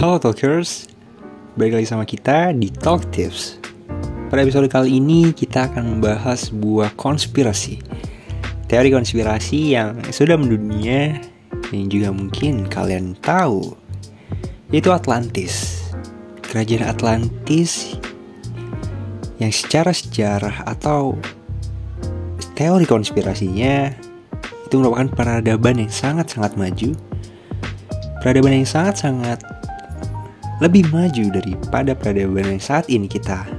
Halo Talkers, balik lagi sama kita di Talk Tips. Pada episode kali ini kita akan membahas sebuah konspirasi. Teori konspirasi yang sudah mendunia yang juga mungkin kalian tahu, yaitu Atlantis. Kerajaan Atlantis yang secara sejarah atau teori konspirasinya itu merupakan peradaban yang sangat-sangat maju. Peradaban yang sangat-sangat lebih maju daripada peradaban yang saat ini kita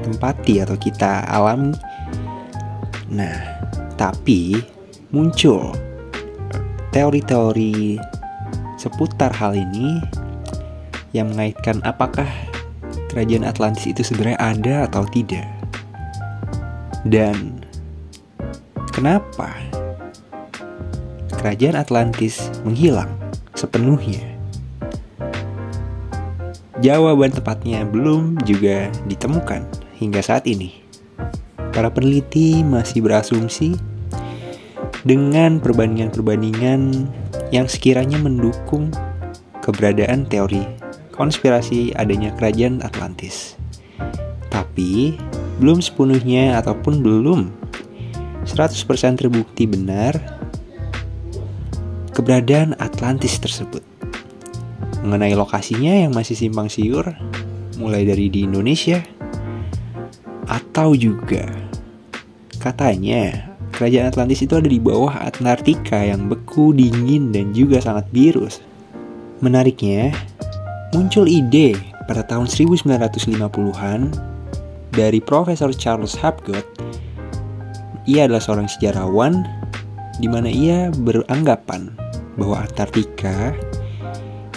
tempati atau kita alami. Nah, tapi muncul teori-teori seputar hal ini yang mengaitkan apakah kerajaan Atlantis itu sebenarnya ada atau tidak. Dan kenapa kerajaan Atlantis menghilang sepenuhnya? Jawaban tepatnya belum juga ditemukan hingga saat ini. Para peneliti masih berasumsi dengan perbandingan-perbandingan yang sekiranya mendukung keberadaan teori konspirasi adanya kerajaan Atlantis. Tapi belum sepenuhnya ataupun belum 100% terbukti benar keberadaan Atlantis tersebut mengenai lokasinya yang masih simpang siur, mulai dari di Indonesia, atau juga katanya kerajaan Atlantis itu ada di bawah Antartika yang beku, dingin, dan juga sangat biru. Menariknya, muncul ide pada tahun 1950-an dari Profesor Charles Hapgood. Ia adalah seorang sejarawan di mana ia beranggapan bahwa Antartika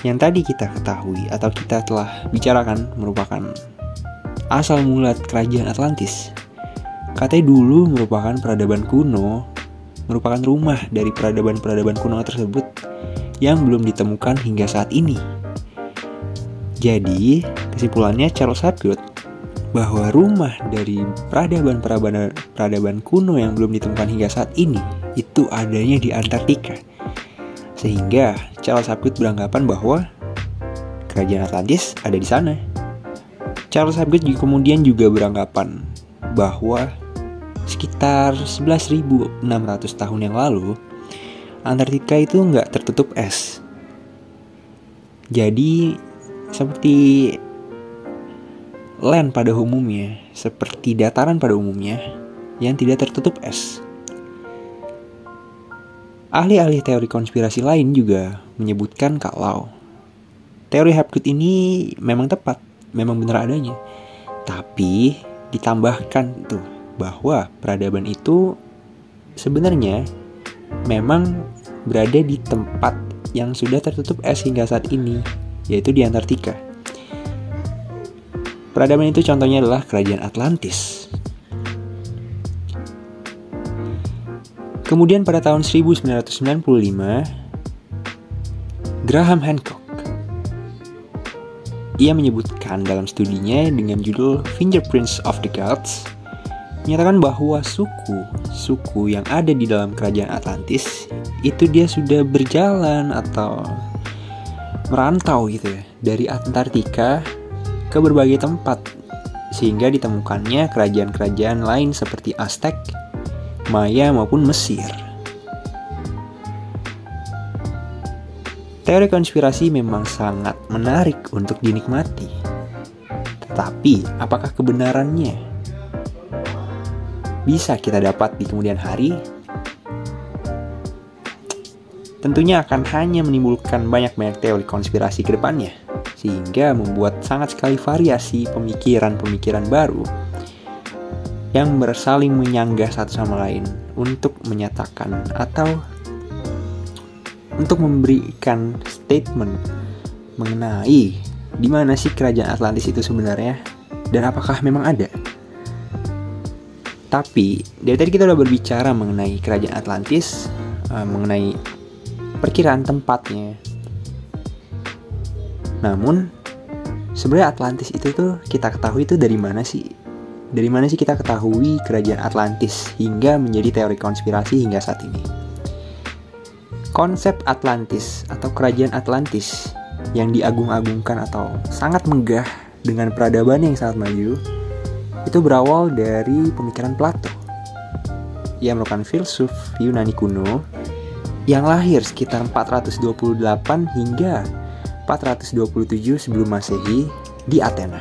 yang tadi kita ketahui atau kita telah bicarakan merupakan asal mula kerajaan Atlantis. Katanya dulu merupakan peradaban kuno, merupakan rumah dari peradaban-peradaban kuno tersebut yang belum ditemukan hingga saat ini. Jadi, kesimpulannya Charles Hapgood bahwa rumah dari peradaban-peradaban peradaban kuno yang belum ditemukan hingga saat ini itu adanya di Antartika. Sehingga Charles Hapgood beranggapan bahwa kerajaan Atlantis ada di sana. Charles Hapgood kemudian juga beranggapan bahwa sekitar 11.600 tahun yang lalu Antartika itu nggak tertutup es. Jadi seperti land pada umumnya, seperti dataran pada umumnya yang tidak tertutup es. Ahli-ahli teori konspirasi lain juga menyebutkan kalau teori Hapgood ini memang tepat, memang benar adanya. Tapi ditambahkan tuh bahwa peradaban itu sebenarnya memang berada di tempat yang sudah tertutup es hingga saat ini, yaitu di Antartika. Peradaban itu contohnya adalah kerajaan Atlantis. Kemudian pada tahun 1995, Graham Hancock ia menyebutkan dalam studinya dengan judul Fingerprints of the Gods menyatakan bahwa suku suku yang ada di dalam kerajaan Atlantis itu dia sudah berjalan atau merantau gitu ya dari Antartika ke berbagai tempat sehingga ditemukannya kerajaan-kerajaan lain seperti Aztec, Maya maupun Mesir. Teori konspirasi memang sangat menarik untuk dinikmati. Tetapi, apakah kebenarannya bisa kita dapat di kemudian hari? Tentunya akan hanya menimbulkan banyak-banyak teori konspirasi ke depannya, sehingga membuat sangat sekali variasi pemikiran-pemikiran baru yang bersaling menyanggah satu sama lain untuk menyatakan atau untuk memberikan statement mengenai di mana sih kerajaan Atlantis itu sebenarnya dan apakah memang ada. Tapi dari tadi kita udah berbicara mengenai kerajaan Atlantis, uh, mengenai perkiraan tempatnya. Namun sebenarnya Atlantis itu tuh kita ketahui itu dari mana sih? Dari mana sih kita ketahui kerajaan Atlantis hingga menjadi teori konspirasi hingga saat ini? konsep Atlantis atau kerajaan Atlantis yang diagung-agungkan atau sangat megah dengan peradaban yang sangat maju itu berawal dari pemikiran Plato. Ia merupakan filsuf Yunani kuno yang lahir sekitar 428 hingga 427 sebelum Masehi di Athena.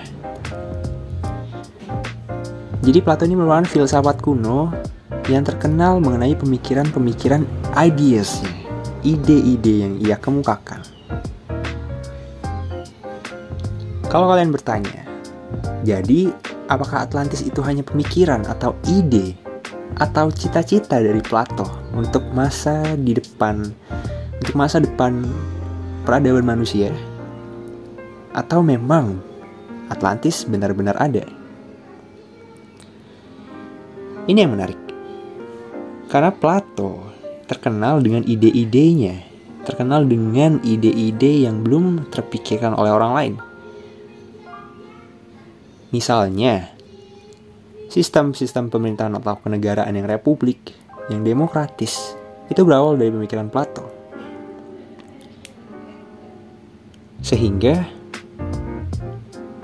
Jadi Plato ini merupakan filsafat kuno yang terkenal mengenai pemikiran-pemikiran ideas, ide-ide yang ia kemukakan. Kalau kalian bertanya, jadi apakah Atlantis itu hanya pemikiran atau ide atau cita-cita dari Plato untuk masa di depan untuk masa depan peradaban manusia? Atau memang Atlantis benar-benar ada? Ini yang menarik. Karena Plato terkenal dengan ide-idenya, terkenal dengan ide-ide yang belum terpikirkan oleh orang lain. Misalnya, sistem-sistem pemerintahan atau kenegaraan yang republik, yang demokratis, itu berawal dari pemikiran Plato. Sehingga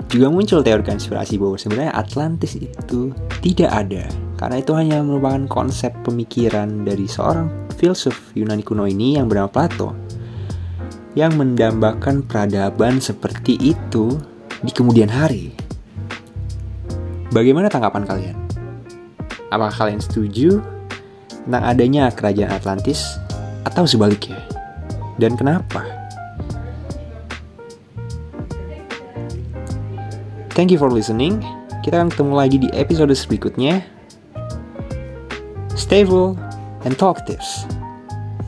juga muncul teori konspirasi bahwa sebenarnya Atlantis itu tidak ada karena itu hanya merupakan konsep pemikiran dari seorang filsuf Yunani kuno ini yang bernama Plato yang mendambakan peradaban seperti itu di kemudian hari. Bagaimana tanggapan kalian? Apakah kalian setuju tentang adanya kerajaan Atlantis atau sebaliknya? Dan kenapa? Thank you for listening. Kita akan ketemu lagi di episode berikutnya. Stay full and talk tips.